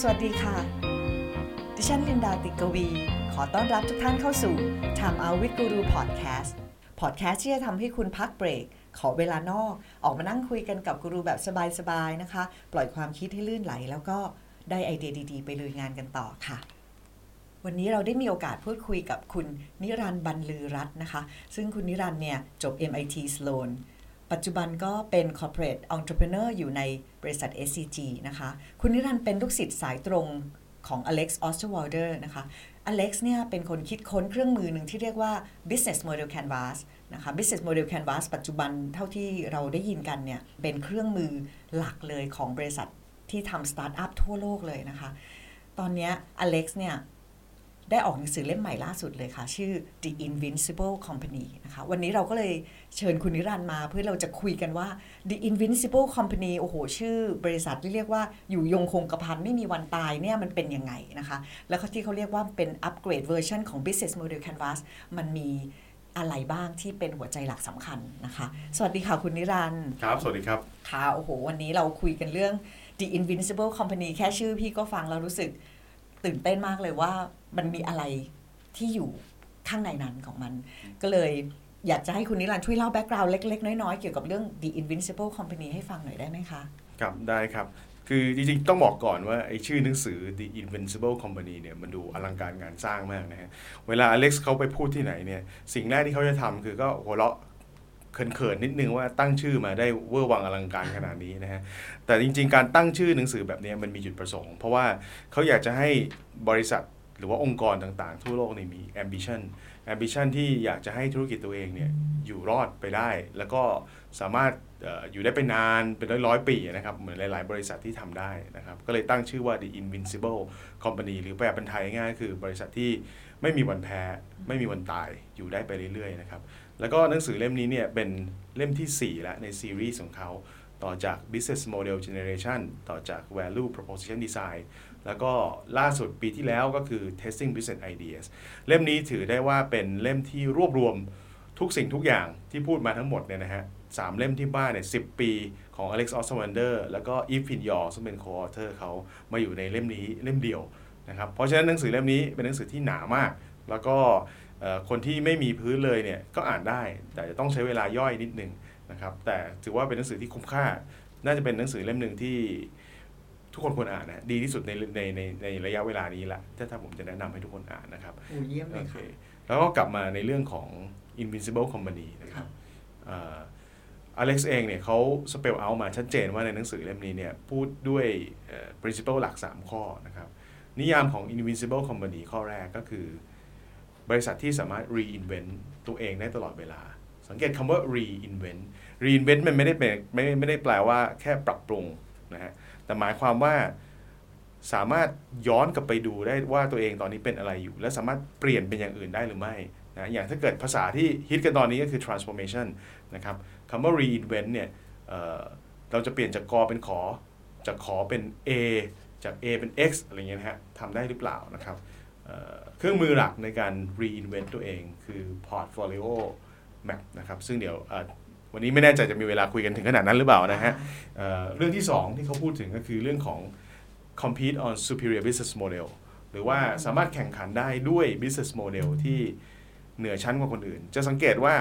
สวัสดีค่ะ ดิฉันลินดาติกวี ขอต้อนรับทุกท่านเข้าสู่ Time Out with Guru Podcast Podcast ที่จะทำให้คุณพักเบรก ขอเวลานอก ออกมานั่งคุยกันกับกูรูแบบสบายๆนะคะ ปล่อยความคิดให้ลื่นไหล แล้วก็ได้ไอเดียดีๆ ไปลุยงานกันต่อค่ะวันนี้เราได้มีโอกาสพูดคุยกับคุณนิรันดร์บรรลือรัตน์นะคะ ซึ่งคุณนิรันดร์เนี่ยจบ MIT Sloan ปัจจุบันก็เป็น corporate entrepreneur อยู่ในบริษัท SCG นะคะ คุณนิรันดร์เป็นลูกศิษย์สายตรงของ Alex Osterwalder นะคะ Alex เนี่ยเป็นคนคิดค้นเครื่องมือหนึ่งที่เรียกว่า business model canvas นะคะ business model canvas ปัจจุบันเท่าที่เราได้ยินกันเนี่ยเป็นเครื่องมือหลักเลยของบริษัทที่ทำสตาร์ทอัพทั่วโลกเลยนะคะ ตอนนี้ Alex เนี่ย ได้ออกหนังสือเล่มใหม่ล่าสุดเลยค่ะ ชื่อ The Invincible Company นะคะวันนี้เราก็เลยเชิญคุณนิรันดร์มาเพื่อเราจะคุยกันว่า The Invincible Company โอ้โห ชื่อบริษัทที่เรียกว่าอยู่ยงคงกระพันไม่มีวันตายเนี่ยมันเป็นยังไงนะคะ แล้วก็ที่เขาเรียกว่าเป็น upgrade version ของ business model canvas มันมีอะไรบ้างที่เป็นหัวใจหลักสำคัญนะคะ สวัสดีค่ะคุณนิรันดร์ครับ สวัสดีครับ ค่ะ โอ้โห วันนี้เราคุยกันเรื่อง The Invincible Company แค่ชื่อพี่ก็ฟังแล้วรู้สึก ตื่นเต้นมากเลยว่ามันมีอะไรที่อยู่ข้างในนั้นของมัน ก็เลยอยากจะให้คุณนิรันดร์ช่วยเล่า background เล็ก ๆ น้อย ๆ เกี่ยวกับเรื่อง The Invincible Company ให้ฟังหน่อยได้ไหมคะ ครับได้ครับ คือจริงๆ ต้องบอกก่อนว่าไอ้ชื่อหนังสือ The Invincible Company เนี่ยมันดูอลังการงานสร้างมากนะฮะ เวลา Alex เขาไปพูดที่ไหนเนี่ย สิ่งแรกที่เขาจะทำคือก็หัวเราะ เขินๆนิดนึงว่าตั้งชื่อมาได้เวอร์วังอลังการขนาดนี้นะฮะ แต่จริง ๆ การตั้งชื่อหนังสือแบบนี้มันมีจุดประสงค์ เพราะว่าเขาอยากจะให้บริษัทหรือว่าองค์กรต่างๆ ทั่วโลกนี่มี ambition ambition ที่อยากจะให้ธุรกิจตัวเองเนี่ยอยู่รอดไปได้ แล้วก็สามารถอยู่ได้ไปนานเป็นร้อยร้อยๆปีนะครับ เหมือนหลายๆ บริษัทที่ทำได้นะครับ ก็เลยตั้งชื่อว่า the invincible company หรือแปลเป็นไทยง่ายคือบริษัทที่ไม่มีวันแพ้ ไม่มีวันตายอยู่ได้ไปเรื่อยๆนะครับ แล้วก็หนังสือเล่มนี้เนี่ยเป็นเล่มทีสี่ 4 แล้วในซีรีส์ของเขา ต่อจาก business model generation ต่อจาก value proposition design แล้วก็ล่าสุดปีที่แล้วก็คือ testing business ideas เล่มนี้ถือได้ว่าเป็นเล่มที่รวบรวมทุกสิ่งทุกอย่างที่พูดมาทั้งหมดเนี่ยนะฮะสามเล่มที่บ้านเนี่ยสิปีของ Alex Osterwalder แล้วก็ Eve Pinyol ซึ่งเป็น co-author เขามาอยู่ในเล่มนี้เล่มเดียวนะครับเพราะฉะนั้นหนังสือเล่มนี้เป็นหนังสือที่หนามาก แล้วก็ คนที่ไม่มีพื้นเลยเนี่ยก็อ่านได้ แต่จะต้องใช้เวลาย่อยนิดนึงนะครับแต่ถือว่าเป็นหนังสือที่คุ้มค่า น่าจะเป็นหนังสือเล่มหนึ่งที่ทุกคนควรอ่านนะดีที่สุดในในในในระยะเวลานี้ละถ้าถ้าผมจะแนะนำให้ทุกคนอ่านนะครับโอ้เยี่ยมเลยโอเคค่ะแล้วก็กลับมาในเรื่องของ Invincible Company นะครับอเล็กซ์เองเนี่ยเขาสเปลเอามาชัดเจนว่าในหนังสือเล่มนี้เนี่ยพูดด้วยเอ่อ principle หลัก 3 ข้อนะครับนิยามของ Invincible Company ข้อแรกก็คือ บริษัทที่สามารถ reinvent ตัวเองได้ตลอดเวลา สังเกตคำว่า reinvent reinvent มันไม่ได้เป็นไม่ไม่ได้แปลว่าแค่ปรับปรุงนะฮะแต่หมายความว่าสามารถย้อนกลับไปดูได้ว่าตัวเองตอนนี้เป็นอะไรอยู่ และสามารถเปลี่ยนเป็นอย่างอื่นได้หรือไม่นะอย่างถ้าเกิดภาษาที่ฮิตกันตอนนี้ก็คือ transformation นะครับคำว่า reinvent เนี่ยเเราจะเปลี่ยนจากกอเป็นขอ จากขอเป็น A จาก A เป็น X อะไรเงี้ยนะฮะทำได้หรือเปล่านะครับ เครื่องมือหลักในการ reinvent ตัวเองคือ portfolio map นะครับ ซึ่งเดี๋ยววันนี้ไม่แน่ใจจะมีเวลาคุยกันถึงขนาดนั้นหรือเปล่านะฮะเเรื่องที่ 2 ที่เขาพูดถึงก็คือเรื่องของ compete on superior business model หรือว่าสามารถแข่งขันได้ด้วย business model ที่เหนือชั้นกว่าคนอื่น จะสังเกตว่า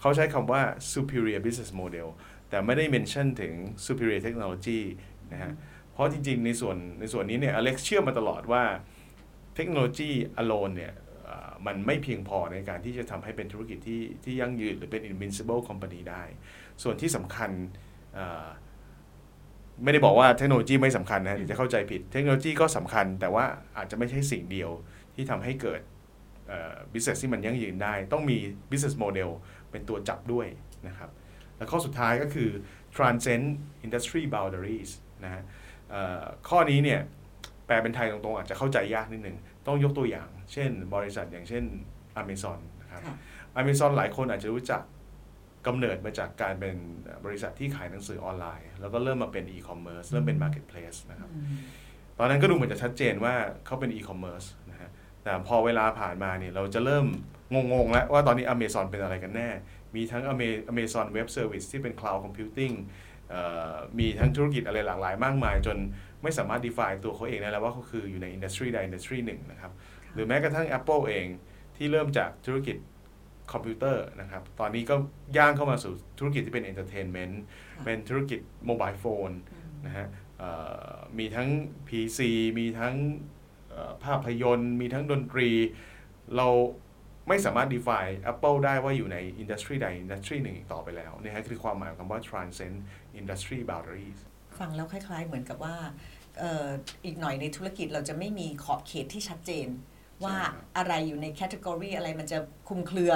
เขาใช้คำว่า superior business model แต่ไม่ได้ mention ถึง superior technology นะฮะ เพราะจริงๆ ในส่วนในส่วนนี้เนี่ยอเล็กซ์เชื่อมาตลอดว่า เทคโนโลยี alone เนี่ยเอ่อมันไม่เพียงพอในการที่จะทำให้เป็นธุรกิจที่ที่ยั่งยืนหรือเป็น invincible company ได้ ส่วนที่สำคัญเอ่อไม่ได้บอกว่าเทคโนโลยีไม่สำคัญนะเดี๋ยวจะเข้าใจผิด เทคโนโลยีก็สำคัญ แต่ว่าอาจจะไม่ใช่สิ่งเดียวที่ทำให้เกิดเอ่อ business ที่มันยั่งยืนได้ ต้องมี business model เป็นตัวจับด้วยนะครับ และข้อสุดท้ายก็คือ transcend industry boundaries นะฮะเอ่อข้อนี้เนี่ยแปลเป็นไทยตรงๆ อาจจะเข้าใจยากนิดนึง ต้องยกตัวอย่าง เช่น บริษัทอย่างเช่น Amazon นะครับค่ะ Amazon หลายคนอาจจะรู้จักกำเนิดมาจากการเป็นบริษัทที่ขายหนังสือออนไลน์ แล้วก็เริ่มมาเป็น e-commerce เริ่มเป็น marketplace นะครับตอนนั้นก็ดูเหมือนจะชัดเจนว่าเขาเป็น e-commerce นะฮะแต่พอเวลาผ่านมาเนี่ยเราจะเริ่มงงๆแล้วว่าตอนนี้ Amazon เป็นอะไรกันแน่ มีทั้ง Ama- Amazon Web Service ที่เป็น cloud computing เอ่อมีทั้งธุรกิจอะไรหลากหลายมากมายจน ไม่สามารถ define ตัวเขาเองได้แล้วว่าเขาคืออยู่ใน industry ใด industry หนึ่งนะครับ หรือแม้กระทั่ง Apple เองที่เริ่มจากธุรกิจคอมพิวเตอร์นะครับ ตอนนี้ก็ย่างเข้ามาสู่ธุรกิจที่เป็น entertainment ค่ะเป็นธุรกิจ mobile phone อืมนะฮะเอ่อมีทั้ง PC มีทั้งเอ่อภาพยนตร์ มีทั้งดนตรี เราไม่สามารถ define Apple ได้ว่าอยู่ใน industry ใด industry หนึ่งอีกต่อไปแล้วนี่ฮะคือความหมายของคำว่า transcend industry boundaries ฟังแล้วคล้าย ๆ เหมือนกับว่าเอ่ออีกหน่อยในธุรกิจเราจะไม่มีขอบเขตที่ชัดเจน ว่าใช่ครับอะไรอยู่ใน category อะไรมันจะคลุมเครือ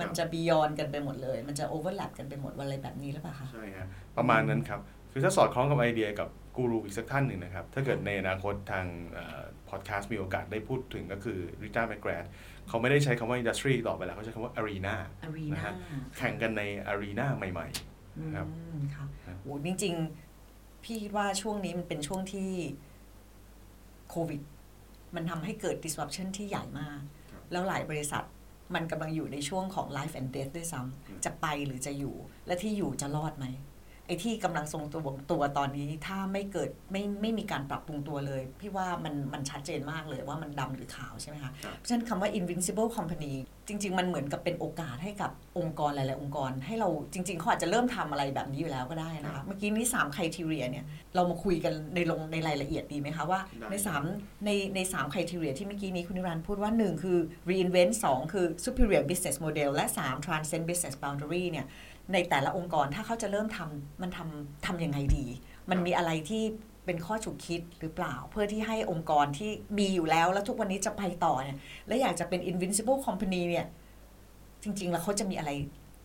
มันจะ beyond กันไปหมดเลย มันจะ overlap กันไปหมดอะไรแบบนี้หรือเปล่าคะใช่ฮะประมาณนั้นครับคือถ้าสอดคล้องกับไอเดียกับกูรูอีกสักท่านหนึ่งนะครับ ถ้าเกิดในอนาคตทางพอดแคสต์มีโอกาสได้พูดถึงก็คือ Rita McGrath เขาไม่ได้ใช้คำว่า industry ต่อไปแล้ว เขาใช้คำว่า arena arena นะฮะแข่งกันใน arena ใหม่ครับอืมค่ะครับโหจริงๆ พี่คิดว่าช่วงนี้มันเป็นช่วงที่โควิด มันทำให้เกิด disruption ที่ใหญ่มาก แล้วหลายบริษัทมันกำลังอยู่ในช่วงของ life and death ด้วยซ้ำจะไปหรือจะอยู่ และที่อยู่จะรอดไหม ไอ้ที่กำลังทรงตัวตัวตอนนี้ถ้าไม่เกิดไม่ไม่มีการปรับปรุงตัวเลย พี่ว่ามันมันชัดเจนมากเลยว่ามันดำหรือขาวใช่ไหมคะครับเพราะฉะนั้นคำว่า invincible company จริง ๆ มันเหมือนกับเป็นโอกาสให้กับองค์กรหลาย ๆ องค์กร ให้เราจริง ๆเขาอาจจะเริ่มทำอะไรแบบนี้อยู่แล้วก็ได้นะครัคะบเมื่อกี้นี้3 criteria เนี่ยเรามาคุยกันในลงในรายละเอียดดีไหมคะว่าได้ใน3ในใน3 criteria ที่เมื่อกี้นี้คุณนิรันดร์พูดว่า 1 คือ reinvent 2 คือ superior business model และ 3 transcend business boundary เนี่ย ในแต่ละองค์กรถ้าเขาจะเริ่มทำมันทำทำยังไงดี มันมีอะไรที่เป็นข้อฉุกคิดหรือเปล่า เพื่อที่ให้องค์กรที่มีอยู่แล้ว แล้วทุกวันนี้จะไปต่อเนี่ยและอยากจะเป็น invincible company เนี่ยจริง ๆ แล้วเขาจะมีอะไร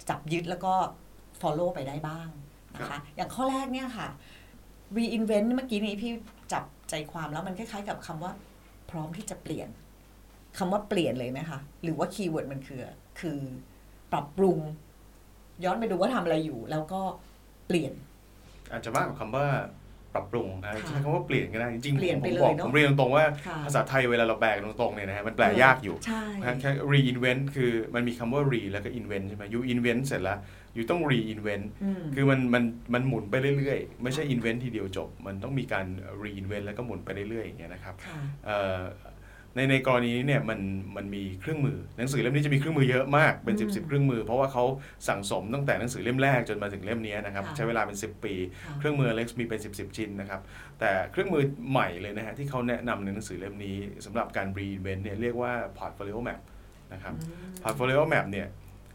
จับยึดแล้วก็ follow ไปได้บ้างนะครัคะบอย่างข้อแรกเนี่ยค่ะ reinvent เมื่อกี้นี้พี่จับใจความแล้วมันคล้ายๆกับคำว่า พร้อมที่จะเปลี่ยนคำว่าเปลี่ยนเลยไหมคะ หรือว่าคีย์เวิร์ดมันคือ คือปรับปรุง ย้อนไปดูว่าทำอะไรอยู่ แล้วก็เปลี่ยน อาจจะมากกว่าคำว่าปรับปรุงนะค่ะใช้คำว่าเปลี่ยนก็ได้จริงๆเปลี่ยนผไปมเลยบอกเนอะผมเรียนตรงๆว่าค่ะภาษาไทยเวลาเราแปลกันตรงๆเนี่ยนะฮะมันแปลยากอยู่ใช่นะแค่ reinvent คือมันมีคำว่า re แล้วก็ invent ใช่ไหม you invent เสร็จแล้ว you ต้อง reinvent มคือมันมันมันหมุนไปเรื่อยๆ ไม่ใช่ invent ทีเดียวจบ มันต้องมีการ reinvent แล้วก็หมุนไปเรื่อยๆอย่างเงี้ยนะครับค่ะเอ่อ ในในกรณีนี้เนี่ยมันมันมีเครื่องมือหนังสือเล่มนี้จะมีเครื่องมือเยอะมากเป็นอื10บมสเครื่องมือ เพราะว่าเขาสั่งสมตั้งแต่หนังสือเล่มแรกจนมาถึงเล่มนี้นะครับค่ะใช้เวลาเป็น 10 ปีค่ะเครื่องมือเล็กมีเป็น 10บสชิ้นนะครับแต่เครื่องมือใหม่เลยนะฮะที่เขาแนะนำในหนังสือเล่มนี้สำหรับการ reinvent เนี่ยเรียกว่า portfolio map นะครับอืม portfolio map เนี่ย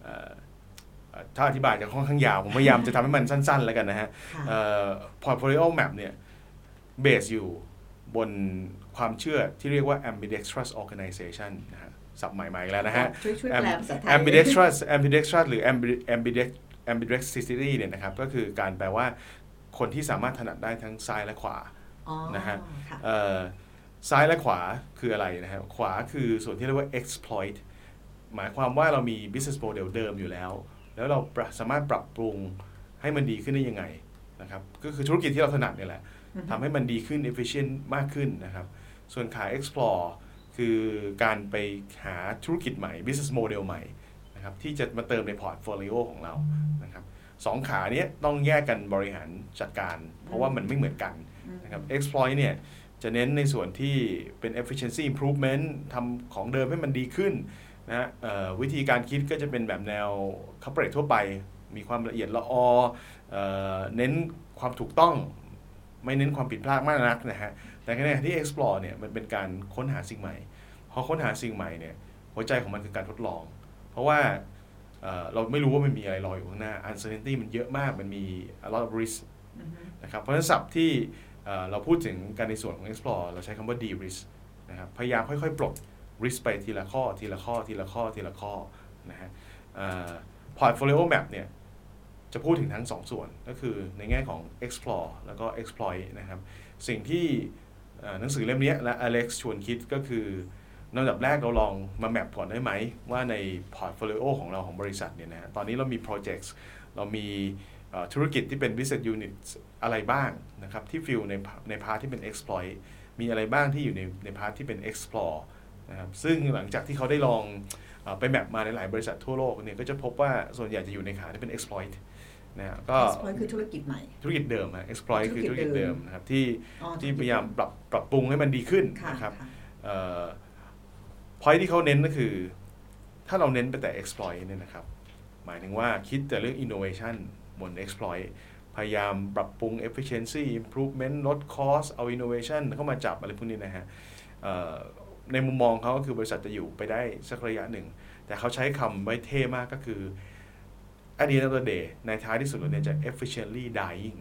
เอ่อเอ่อถ้าอธิบายจะค่อนข้างยาว ผมพยายามจะทำให้มันสั้น ๆ แล้วกันนะฮะค่ะเอ่อ portfolio map เนี่ยเบสอยู่บน ความเชื่อที่เรียกว่า ambidextrous organization นะฮะสับใหม่ๆอีกแล้วนะฮะ ช่วยช่วยแปลภาษาไทย ambidextrous ambidextrous หรือ ambi- ambidex- ambidextrosity เนี่ยนะครับก็คือการแปลว่าคนที่สามารถถนัดได้ทั้งซ้ายและขวาอ๋อนะฮะค่ะเอ่อซ้ายและขวาคืออะไรนะครับขวาคือส่วนที่เรียกว่า exploit หมายความว่าเรามี business model เดิมอยู่แล้ว แล้วเราปรับสามารถปรับปรุงให้มันดีขึ้นได้ยังไงนะครับก็คือธุรกิจที่เราถนัดเนี่ยแหละอือฮึทำให้มันดีขึ้น efficient มากขึ้นนะครับ ส่วนขา explore คือการไปหาธุรกิจใหม่ business model ใหม่นะครับที่จะมาเติมใน portfolio ของเรานะครับสองขาเนี้ยต้องแยกกันบริหารจัดการ เพราะว่ามันไม่เหมือนกันนะครับ exploit เนี่ยจะเน้นในส่วนที่เป็น efficiency improvement ทำของเดิมให้มันดีขึ้นนะฮะเอ่อวิธีการคิดก็จะเป็นแบบแนว corporate ทั่วไป มีความละเอียดละออเอ่อเน้นความถูกต้อง ไม่เน้นความผิดพลาดมากนักนะฮะ แต่ขณะที่ explore เนี่ยมันเป็นการค้นหาสิ่งใหม่ พอค้นหาสิ่งใหม่เนี่ยหัวใจของมันคือการทดลอง เพราะว่าเอ่อเราไม่รู้ว่ามันมีอะไรรออยู่ข้างหน้า uncertainty มันเยอะมากมันมี a lot of risk อือฮึนะครับเพราะฉะนั้นศัพท์ที่เอ่อเราพูดถึงการในส่วนของ explore เราใช้คำว่า de risk นะครับพยายามค่อยๆ ปลด risk ไปทีละข้อทีละข้อทีละข้อทีละข้อนะฮะเอ่อ portfolio map เนี่ยจะพูดถึงทั้งสองส่วนก็คือในแง่ของ explore แล้วก็ exploit นะครับ สิ่งที่เอ่อ หนังสือเล่มนี้และ Alex ชวนคิดก็คือลำดับแรกเราลองมาแมปก่อนได้ไหม ว่าใน portfolio ของเราของบริษัทเนี่ยนะฮะตอนนี้เรามี projects เรามีธุรกิจที่เป็น business unit อะไรบ้างนะครับที่ fill ในใน part ที่เป็น exploit มีอะไรบ้างที่อยู่ในใน part ที่เป็น explore นะครับซึ่งหลังจากที่เขาได้ลองเอาไป map มาในหลายบริษัททั่วโลกเนี่ยก็จะพบว่าส่วนใหญ่จะอยู่ในขาที่เป็น exploit นะฮะก็ exploit คือธุรกิจใหม่ ธุรกิจเดิมฮะ exploit คือธุธุรรกิกิจจเดิเดิมมนะครับที่อ๋อที่ธุรกิจ พยายามปรับปรับปรุงให้มันดีขึ้นค่ะนะครับค่ะเอ่อ point ที่เขาเน้นก็คือ ถ้าเราเน้นไปแต่ exploit เนี่ยนะครับ หมายถึงว่าคิดแต่เรื่อง innovation บน exploit พยายามปรับปรุง efficiency improvement ลด cost เอา innovation เข้ามาจับอะไรพวกนี้นะฮะเอ่อในมุมมองเขาก็คือบริษัทจะอยู่ไปได้สักระยะหนึ่ง แต่เขาใช้คำไว้เท่มากก็คือ at the end of the day ในท้ายที่สุดแล้วเนี่ยจะ efficiently dying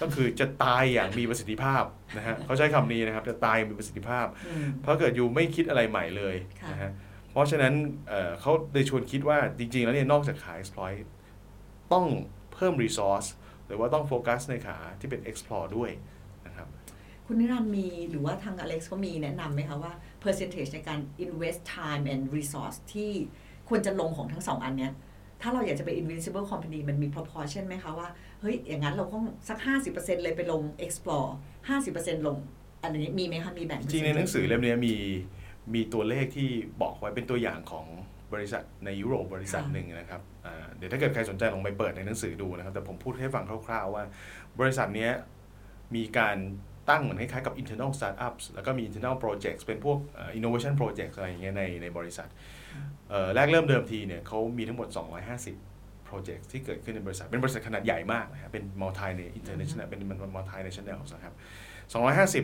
ก็คือจะตายอย่างมีประสิทธิภาพนะฮะเขาใช้คำนี้นะครับจะตายอย่างมีประสิทธิภาพอืมเพราะเกิดอยู่ไม่คิดอะไรใหม่เลยค่ะนะฮะเพราะฉะนั้นเอ่อเขาเลยชวนคิดว่าจริง ๆ แล้วเนี่ยนอกจากขาย exploit ต้องเพิ่ม resource หรือว่าต้องโฟกัสในขาที่เป็น explore ด้วยนะครับคุณนิรันดร์มีหรือว่าทางอเล็กซ์ก็มีแนะนำไหมคะว่า percentage ในการ invest time and resource ที่ควรจะลงของทั้งสองอันเนี้ย ถ้าเราอยากจะเป็น invincible company มันมี proportion ไหมคะว่า เฮ้ย อย่างนั้นเราต้องสัก 50%เลยไปลง explore 50%ลง อันนี้มีไหมคะ มีแบ่ง จริงๆในหนังสือเล่มเนี้ยมีมีตัวเลขที่บอกไว้เป็นตัวอย่างของบริษัทในยุโรปบริษัทหนึ่งนะครับอ่าเดี๋ยวถ้าเกิดใครสนใจลองไปเปิดในหนังสือดูนะครับ แต่ผมพูดให้ฟังคร่าวๆว่า บริษัทเนี้ยมีการตั้งเหมือนคล้ายๆกับ internal startups แล้วก็มี internal projects เป็นพวกเอ่อ innovation projects อะไรอย่างเงี้ยในในบริษัทเอ่อ แรกเริ่มเดิมทีเนี่ยเขามีทั้งหมด 250 project ที่เกิดขึ้นในบริษัท เป็นบริษัทขนาดใหญ่มากนะครับเป็น multi ใน international เป็น multinational นะครับ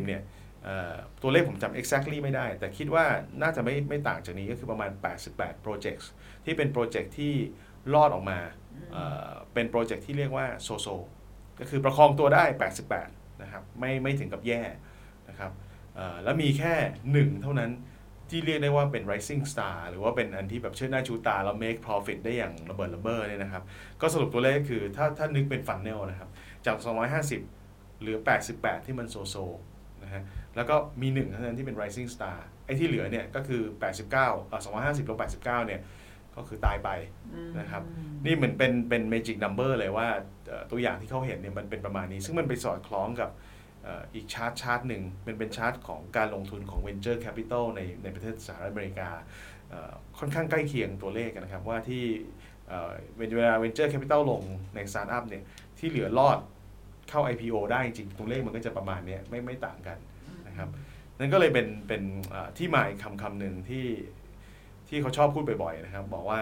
250 เนี่ยเอ่อตัวเลขผมจำ exactly ไม่ได้ แต่คิดว่าน่าจะไม่ไม่ต่างจากนี้ก็คือประมาณ 88 projects ที่เป็นโปรเจกต์ที่รอดออกมาเอ่อเป็นโปรเจกต์ที่เรียกว่า so-so ก็คือประคองตัวได้ 88 นะครับ ไม่ไม่ถึงกับแย่นะครับเอ่อแล้วมีแค่หนึ่งเท่านั้น ที่เรียกได้ว่าเป็น rising star หรือว่าเป็นอันที่แบบเชิดหน้าชูตา แล้ว make profit ได้อย่างระเบิดระเบ้อเนี่ยนะครับ ก็สรุปตัวเลขก็คือถ้าถ้านึกเป็นฟันเนลนะครับ จาก 250เหลือ 88 ที่มันโซโซนะฮะแล้วก็มีหนึ่งเท่านั้นที่เป็น rising star ไอ้ที่เหลือเนี่ยก็คือ 89เอ่อ250ลบ89 เนี่ยก็คือตายไปนะครับนี่เหมือนเป็นเป็น magic number เลยว่าเอ่อตัวอย่างที่เขาเห็นเนี่ยมันเป็นประมาณนี้ ซึ่งมันไปสอดคล้องกับเอีกชาร์ตชาร์ตหนึ่งเป็นเป็นชาร์ตของการลงทุนของ venture capital ในในประเทศสหรัฐอเมริกาค่อนข้างใกล้เคียงตัวเลขกันนะครับว่าที่เวลา venture capital ลงใน startup เนี่ยที่เหลือรอดเข้า IPO ได้จริงตัวเลขมันก็จะประมาณนี้ไม่ไม่ต่างกันนะครับนั่นก็เลยเป็นเป็นที่มาอีกคำคำหนึ่งที่ที่เขาชอบพูดบ่อยๆนะครับ บอกว่า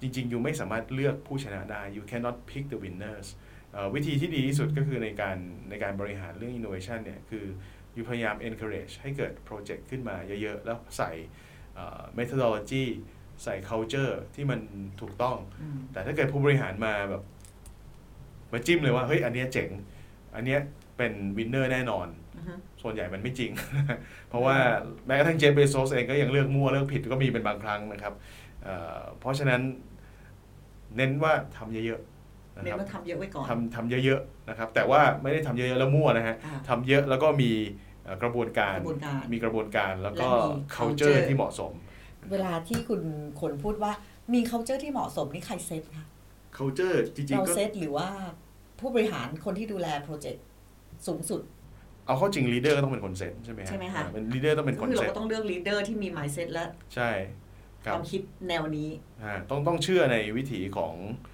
จริงๆ อยู่ไม่สามารถเลือกผู้ชนะได้ you cannot pick the winners เอ่อ วิธีที่ดีที่สุดก็คือในการในการบริหารเรื่อง innovation เนี่ยคืออยู่พยายาม encourage ให้เกิดโปรเจกต์ขึ้นมาเยอะๆ แล้วใส่เอ่อ methodology ใส่ culture ที่มันถูกต้องอืมแต่ถ้าเกิดผู้บริหารมาแบบ มาจิ้มเลยว่า เฮ้ย อันเนี้ยเจ๋ง อันเนี้ยเป็น winner แน่นอนอือฮึส่วนใหญ่มันไม่จริง เพราะว่าแม้กระทั่ง Jeff Bezos เองก็ยังเลือกมั่วเลือกผิดก็มีเป็นบางครั้งนะครับเอ่อเพราะฉะนั้นเน้นว่าทำเยอะๆนะ เน้คนรับว่าทำเยอะไว้ก่อนทำทำเยอะๆนะครับแต่ว่าไม่ได้ทำเยอะๆแล้วมั่วนะฮะอ่าทำเยอะแล้วก็มีเอ่อกระบวนการกระบวนการมีกระบวนการแล้วก็และมี culture culture ที่เหมาะสม เวลาที่คุณคนพูดว่ามี culture ที่เหมาะสมนี่ใครเซตคะ culture จริงเราๆก็เซตหรือว่าผู้บริหารคนที่ดูแลโปรเจกต์สูงสุด เอาเข้าจริง leader ก็ต้องเป็นคนเซ็ตใช่ไหมฮใช่ไหมคะอ่าเป็น leader ต้องเป็นคก็นคือเราเซ็ตก็ต้องเลือก leader ที่มี mindset และใช่คครับวามคิดแนวนี้อ่าต้องต้องเชื่อในวิถีของเอ่อวิธี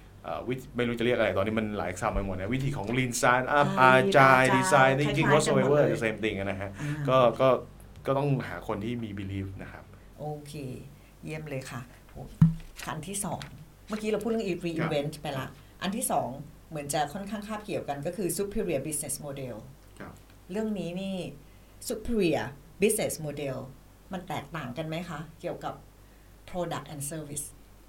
ไม่รู้จะเรียกอะไร ตอนนี้มันหลายคำไปหมดนะวิธีของ lean startup อ่า agile Agile design จริงๆคล้ายๆกันหมด whatsoever เลย the same thing อะนะฮะอ่าก็ก็ก็ต้องหาคนที่มี belief นะครับ โอเค เยี่ยมเลยค่ะโอ้อันที่สองเมื่อกี้เราพูดเรื่อง reinvent ไปละ อันที่สองเหมือนจะค่อนข้างคาบเกี่ยวกันก็คือ superior business model ครับเรื่องนี้นี่ superior business model มันแตกต่างกันไหมคะ เกี่ยวกับ product and service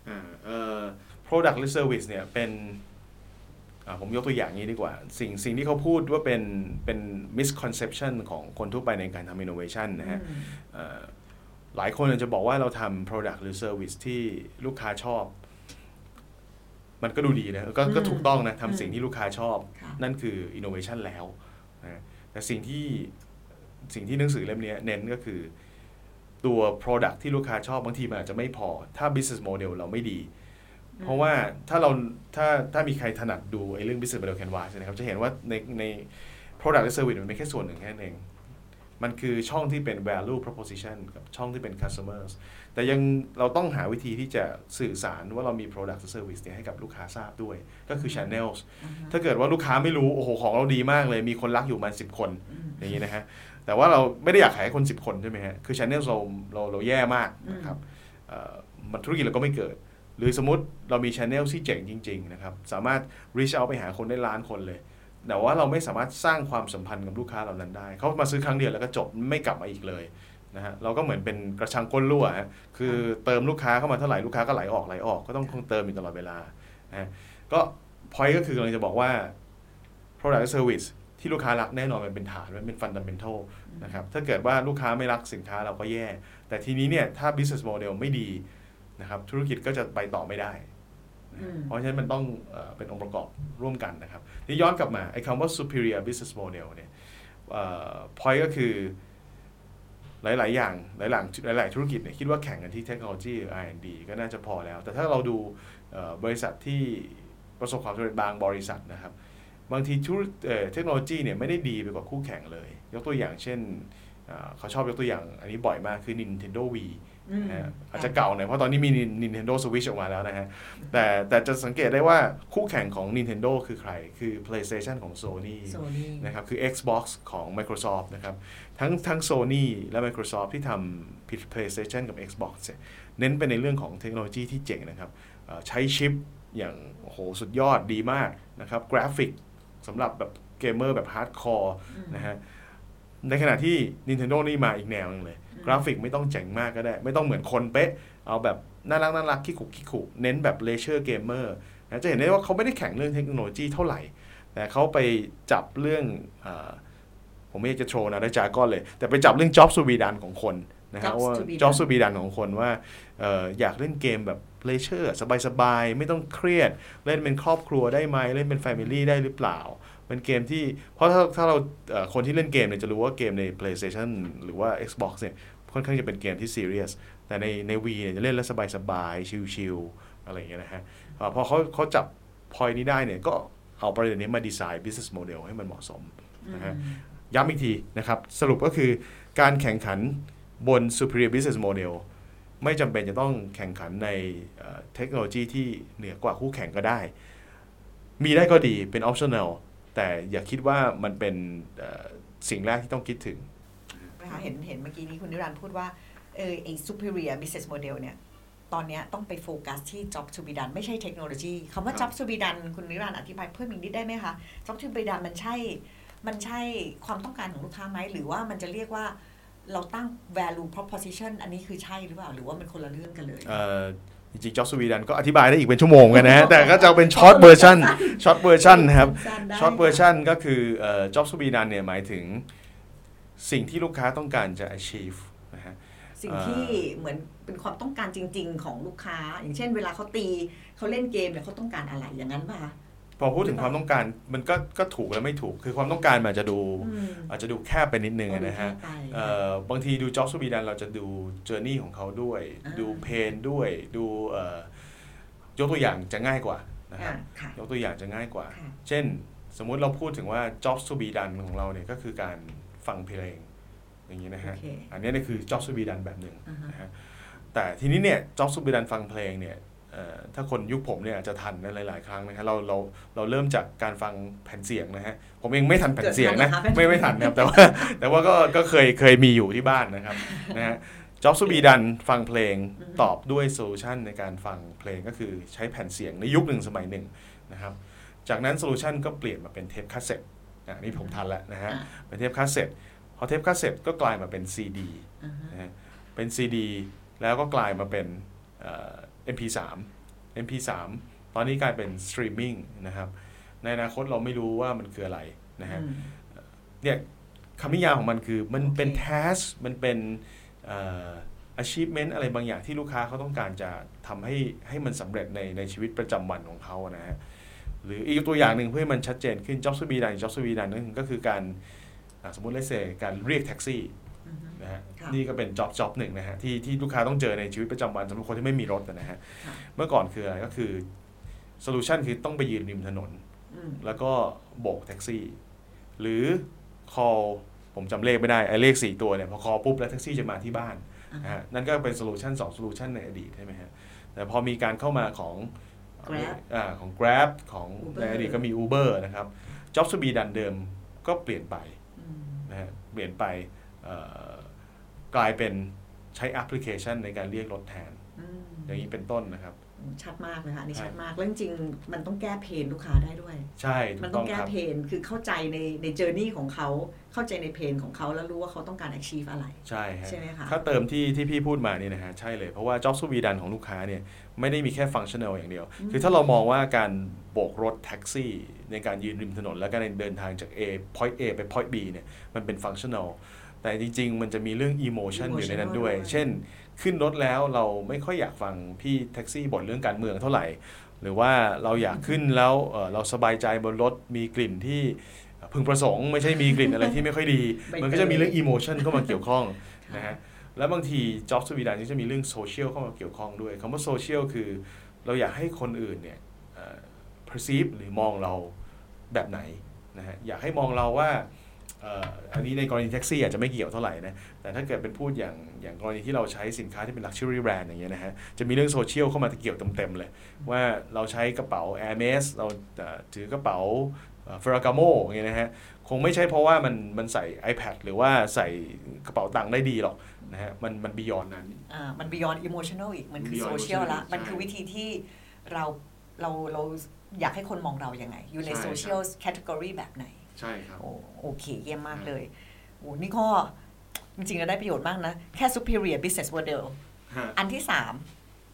อ่าเอ่อ product หรือ service เนี่ยเป็นอ่าผมยกตัวอย่างนี้ดีกว่า สิ่งสิ่งที่เขาพูดว่าเป็นเป็น misconception ของคนทั่วไปในการทำ innovation นะฮะอืมเอ่อหลายคนอาจจะบอกว่าเราทำ product หรือ service ที่ลูกค้าชอบ มันก็ดูดีนะก็ก็อืมถูกต้องนะอืมทำสิ่งที่ลูกค้าชอบค่ะนั่นคือ innovation แล้วนะแต่สิ่งที่สิ่งที่หนังสือเล่มนี้เน้นก็คือ ตัว product ที่ลูกค้าชอบบางทีมันอาจจะไม่พอ ถ้า business model เราไม่ดี เพราะว่าถ้าเราถ้าถ้ามีใครถนัดดูไอ้เรื่อง business model canvas นะครับจะเห็นว่าในใน product และ service มันเป็นแค่ส่วนหนึ่งแค่นั้นเองมันคือช่องที่เป็น value proposition กับช่องที่เป็น customers แต่ยังเราต้องหาวิธีที่จะสื่อสารว่าเรามี product หรือ service เนี่ยให้กับลูกค้าทราบด้วย ก็คือ channels ถ้าเกิดว่าลูกค้าไม่รู้ โอ้โห ของเราดีมากเลย มีคนรักอยู่ประมาณสิบคน อย่างนี้นะฮะ แต่ว่าเราไม่ได้อยากขายให้คน 10 คนใช่ไหมฮะ คือ channel เราเราเราแย่มากนะครับเอ่อมันธุรกิจเราก็ไม่เกิด หรือสมมติเรามี channel ที่เจ๋งจริง ๆ นะครับ สามารถ reach out ไปหาคนได้ล้านคนเลย แต่ว่าเราไม่สามารถสร้างความสัมพันธ์กับลูกค้าเหล่านั้นได้ เขามาซื้อครั้งเดียวแล้วก็จบไม่กลับมาอีกเลยนะฮะเราก็เหมือนเป็นกระชังก้นรั่วฮะคือเติมลูกค้าเข้ามาเท่าไหร่ลูกค้าก็ไหลออกไหลออกก็ต้องคงเติมอยู่ตลอดเวลานะฮะก็ point ก็คือกำลังจะบอกว่า product and service ที่ลูกค้ารักแน่นอนมันเป็นฐานมันเป็น fundamental นะครับถ้าเกิดว่าลูกค้าไม่รักสินค้าเราก็แย่ แต่ทีนี้เนี่ยถ้า business model ไม่ดีนะครับธุรกิจก็จะไปต่อไม่ได้อืมเพราะฉะนั้นมันต้องเอ่อเป็นองค์ประกอบร่วมกันนะครับนี่ย้อนกลับมาไอ้คำว่า superior business model เนี่ยเอ่อ point ก็คือหลาย ๆ อย่าง หลายๆหลาย ๆ ธุรกิจเนี่ยคิดว่าแข่งกันที่เทคโนโลยีหรือ R&D ก็น่าจะพอแล้ว แต่ถ้าเราดูเอ่อบริษัทที่ประสบความสำเร็จบางบริษัทนะครับ บางทีธุรเอ่อเทคโนโลยีเนี่ยไม่ได้ดีไปกว่าคู่แข่งเลย ยกตัวอย่างเช่นเอ่อเขาชอบยกตัวอย่างอันนี้บ่อยมากคือ Nintendo Wii อืมนะฮะอาจจะเก่าหน่อยเพราะตอนนี้มี Nintendo Switch ออกมาแล้วนะฮะ แต่แต่จะสังเกตได้ว่าคู่แข่งของ Nintendo คือใคร คือ PlayStation ของ Sony โซนี่นะครับ คือ Xbox ของ Microsoft นะครับ ทั้งทั้ง Sony และ Microsoft ที่ทำ PlayStation กับ Xbox เนี่ยเน้นไปในเรื่องของเทคโนโลยีที่เจ๋งนะครับเอ่อใช้ชิปอย่างโอ้โหสุดยอดดีมากนะครับ กราฟิก สำหรับแบบเกมเมอร์แบบ hardcore นะฮะในขณะที่ Nintendo นี่มาอีกแนวหนึ่งเลย กราฟิกไม่ต้องเจ๋งมากก็ได้ ไม่ต้องเหมือนคนเป๊ะ เอาแบบน่ารักน่ารักขี้ขุกขี้ขุเน้นแบบ leisure gamer นะจะเห็นได้ว่าเขาไม่ได้แข่งเรื่องเทคโนโลยีเท่าไหร่ แต่เขาไปจับเรื่องอาผมไม่อยากจะโชว์นะได้จาก็เลย แต่ไปจับเรื่อง job to be done ของคน นะฮะ Jobs ว่า to be done job to be done ของคนว่าเอออยากเล่นเกมแบบ leisure สบายๆ ไม่ต้องเครียด เล่นเป็นครอบครัวได้ไหมเล่นเป็น family ได้หรือเปล่าเป็นเกมที่เพราะถ้าถ้าเราเอ่อคนที่เล่นเกมเนี่ยจะรู้ว่าเกมใน PlayStation หรือว่า Xbox เนี่ยค่อนข้างจะเป็นเกมที่ซีเรียสแต่ในใน V เนี่ยจะเล่นแล้วสบายๆชิลๆอะไรอย่างเงี้ยนะฮะอ่าพอเขาเขาจับพอยนี้ได้เนี่ยก็เอาประเด็นนี้มาดีไซน์ business model ให้มันเหมาะสมนะฮะย้ำอีกทีนะครับ สรุปก็คือการแข่งขัน บน superior business model ไม่จำเป็นจะต้องแข่งขันในเอ่อเทคโนโลยีที่เหนือกว่าคู่แข่งก็ได้ มีได้ก็ดีเป็น optional แต่อย่าคิดว่ามันเป็นเอ่อสิ่งแรกที่ต้องคิดถึงนะคะเห็นเห็นเมื่อกี้นี้คุณนิรันดร์พูดว่าเออไอ้ superior business model เนี่ย ตอนเนี้ยต้องไปโฟกัสที่ job to be done ไม่ใช่เทคโนโลยีคำว่าครับ job to be done คุณนิรันดร์อธิบายเพิ่มอีกนิดได้ไหมคะ job to be done มันใช่ มันใช่ความต้องการของลูกค้าไหม หรือว่ามันจะเรียกว่า เราตั้ง value proposition อันนี้คือใช่หรือเปล่า หรือว่ามันคนละเรื่องกันเลย เอ่อจริงๆ Job Sweden ก็อธิบายได้อีกเป็นชั่วโมงกันนะฮะ แต่ก็จะเป็น short version short version นะครับสั้นๆได้ short version ก็คือเอ่อ Job Sweden เนี่ยหมายถึงสิ่งที่ลูกค้าต้องการจะ achieve นะฮะสิ่งที่เหมือนเป็นความต้องการจริง ๆ ของลูกค้า อย่างเช่น เวลาเขาตีเขาเล่นเกมเนี่ยเขาต้องการอะไรอย่างนั้นป่ะคะ พอพูดถึงความต้องการมันก็ก็ถูกและไม่ถูก คือความต้องการมันอาจจะดูอืมอาจจะดูแคบไปนิดนึงอะนะฮะเอาดูแค่ไปเอ่อบางทีดู Job Sweden เราจะดู journey ของเขาด้วยอ่าดูเพนด้วย ดูเอ่อยกตัวอย่างจะง่ายกว่านะครับอะค่ะยกตัวอย่างจะง่ายกว่าค่ะเช่น สมมุติเราพูดถึงว่า jobs to be done ของเราเนี่ยก็คือการฟังเพลงอย่างนี้นะฮะโอเคอันนี้เนี่ยคือ jobs to be done แบบหนึ่งอ่าฮะนะฮะ แต่ทีนี้เนี่ย jobs to be done ฟังเพลงเนี่ยเอ่อ ถ้าคนยุคผมเนี่ยอาจจะทันนะหลาย ๆ ครั้งนะฮะเราเราเราเริ่มจากการฟังแผ่นเสียงนะฮะผมเองไม่ทันแผ่นเสียงนะเกิดทันเหรอคะไม่ไม่ทันนะครับแต่ว่าแต่ว่าก็ก็เคยเคยมีอยู่ที่บ้านนะครับนะฮะ jobs to be done ฟังเพลงตอบด้วยโซลูชันในการฟังเพลงก็คือใช้แผ่นเสียงในยุคหนึ่งสมัยหนึ่งนะครับจากนั้น solution ก็เปลี่ยนมาเป็นเทปคาสเซ็ตอะนี่ผมทันแล้วนะฮะอะเป็นเทปคาสเซ็ตพอเทปคาสเซ็ตก็กลายมาเป็นซีดีอ่าฮะนะฮะเป็นซีดีแล้วก็กลายมาเป็นเอ่อ MP3 MP3 ตอนนี้กลายเป็นสตรีมมิ่งนะครับ ในอนาคตเราไม่รู้ว่ามันคืออะไรนะฮะอืมเนี่ยคำนิยามของมันคือมันเป็นโอเค task มันเป็นเอ่อ achievement อะไรบางอย่างที่ลูกค้าเขาต้องการจะทำให้ให้มันสำเร็จในในชีวิตประจำวันของเขานะฮะหรืออีกตัวอย่างหนึ่งเพื่อให้มันชัดเจนขึ้น job to be done job to be done นั่นก็คือการอ่าสมมติ let's say การเรียกแท็กซี่อือฮึ นะฮะค่ะนี่ก็เป็น job job หนึ่งนะฮะที่ที่ลูกค้าต้องเจอในชีวิตประจำวันสำหรับคนที่ไม่มีรถนะฮะค่ะเมื่อก่อนคืออะไรก็คือ solution คือต้องไปยืนริมถนนอืมแล้วก็โบกแท็กซี่ หรือ call ผมจำเลขไม่ได้ไอ้เลข 4 ตัวเนี่ยพอ call ปุ๊บแล้วแท็กซี่จะมาที่บ้านอ่านะฮะนั่นก็เป็น solution 2 solution ในอดีตใช่ไหมฮะแต่พอมีการเข้ามาของ Grab อาของ Grab ของ Uber ในอดีตก็มี Uber นะครับ Job to be ดันเดิมก็เปลี่ยนไปอืมนะฮะเปลี่ยนไปเอ่อ กลายเป็นใช้แอปพลิเคชันในการเรียกรถแทนอืมอย่างนี้เป็นต้นนะครับ ชัดมากเลยค่ะอันนี่ใช่ชัดมากแล้วจริงๆมันต้องแก้ pain ลูกค้าได้ด้วย ใช่ถูกต้องครับมันต้องแก้ pain คือเข้าใจในใน journey ของเขาเข้าใจในเพนของเขาแล้วรู้ว่าเขาต้องการ achieve อะไร ใช่ฮะใช่ไหมคะถ้าเติมที่ที่พี่พูดมานี่นะฮะใช่เลยเพราะว่า Job to be done ของลูกค้าเนี่ยไม่ได้มีแค่ฟังชั่น a ลอย่างเดียว คือถ้าเรามองว่าการโบกรถแท็กซี่ ในการยืนริมถนน แล้วก็ในเดินทางจาก A point A ไป point B เนี่ยมันเป็นฟังชั่น a ล แต่จริงๆ มันจะมีเรื่อง emotion อยู่ในนั้นด้วย Emotional ด้วย เช่น ขึ้นรถแล้วเราไม่ค่อยอยากฟังพี่แท็กซี่บ่นเรื่องการเมืองเท่าไหร่ หรือว่าเราอยากขึ้นแล้วเอ่อเราสบายใจบนรถมีกลิ่นที่พึงประสงค์ไม่ใช่มีกลิ่นอะไรที่ไม่ค่อยดีใบเตยมันก็จะมีเรื่อง emotion เข้ามาเกี่ยวข้องนะฮะแล้วบางที job สวีดานนี่จะมีเรื่องโซเชียลเข้ามาเกี่ยวข้องด้วยคำว่าโซเชียลคือ เราอยากให้คนอื่นเนี่ยเอ่อ perceive หรือมองเราแบบไหนนะฮะอยากให้มองเราว่าเอ่ออันนี้ในกรณีแท็กซี่อาจจะไม่เกี่ยวเท่าไหร่นะ แต่ถ้าเกิดเป็นพูดอย่างอย่างกรณีที่เราใช้สินค้าที่เป็น luxury brand อย่างเงี้ยนะฮะ จะมีเรื่องโซเชียลเข้ามาเกี่ยวเต็มๆเลย ว่าเราใช้กระเป๋า Hermes เราเอ่อถือกระเป๋า Ferragamo อย่างเงี้ยนะฮะ คงไม่ใช่เพราะว่ามันมันใส่ iPad หรือว่าใส่กระเป๋าตังค์ได้ดีหรอกนะฮะ มันมัน beyond นั้น อ่า มัน beyond emotional อีก มันคือ beyond social emotional ละ มันคือใช่วิธีที่เราเราเราอยากให้คนมองเรายังไง อยู่ในใช่ครับ social category แบบไหน ใช่ครับโอโอเคเยี่ยมมากครับเลยโอ้นี่ก็จริงๆเราได้ประโยชน์มากนะ แค่ superior business model ฮะอันที่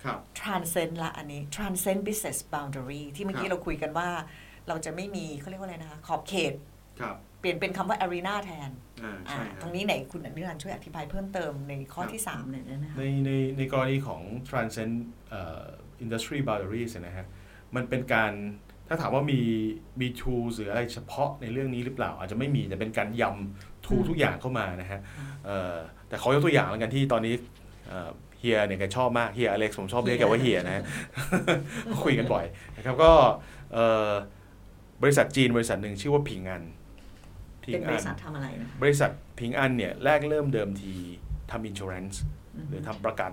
ครับ3 transcend ละอันนี้ transcend business boundary ที่เมื่อกี้ครับเราคุยกันว่า เราจะไม่มีเขาเรียกว่าอะไรนะคะขอบเขตครับเปลี่ยนเป็นคำว่า arena แทนอ่าอ่าใช่คตรัรบงนี้ไหนคุณอนิรันดร์ช่วยอธิบายเพิ่มเติมในข้อครับที่3หน่อยได้ไหมคะในในในกรณีของ transcend เอ่อ industry boundaries เนี่ยนะฮะ มันเป็นการ ถ้าถามว่ามีมี tools หรืออะไรเฉพาะในเรื่องนี้หรือเปล่า อาจจะไม่มีแต่เป็นการยำ tool อืมทุกอย่างเข้ามานะฮะเอ่อแต่ขอยกตัวอย่างแล้วกันที่ตอนนี้เอ่อเฮียเนี่ยแกชอบมากเฮียอเล็กซ์ผมชอบเรียกแกว่าเฮียนะฮะคุยกันบ่อยนะครับก็เอ่อบริษัทจีนบริษัทหนึ่งชื่อว่าผิงอันผิงอันเป็นบอัริษัททำอะไรนะบริษัทผิงอันเนี่ยแรกเริ่มเดิมทีทำอินช r ร n น e อืมหรือทำประกัน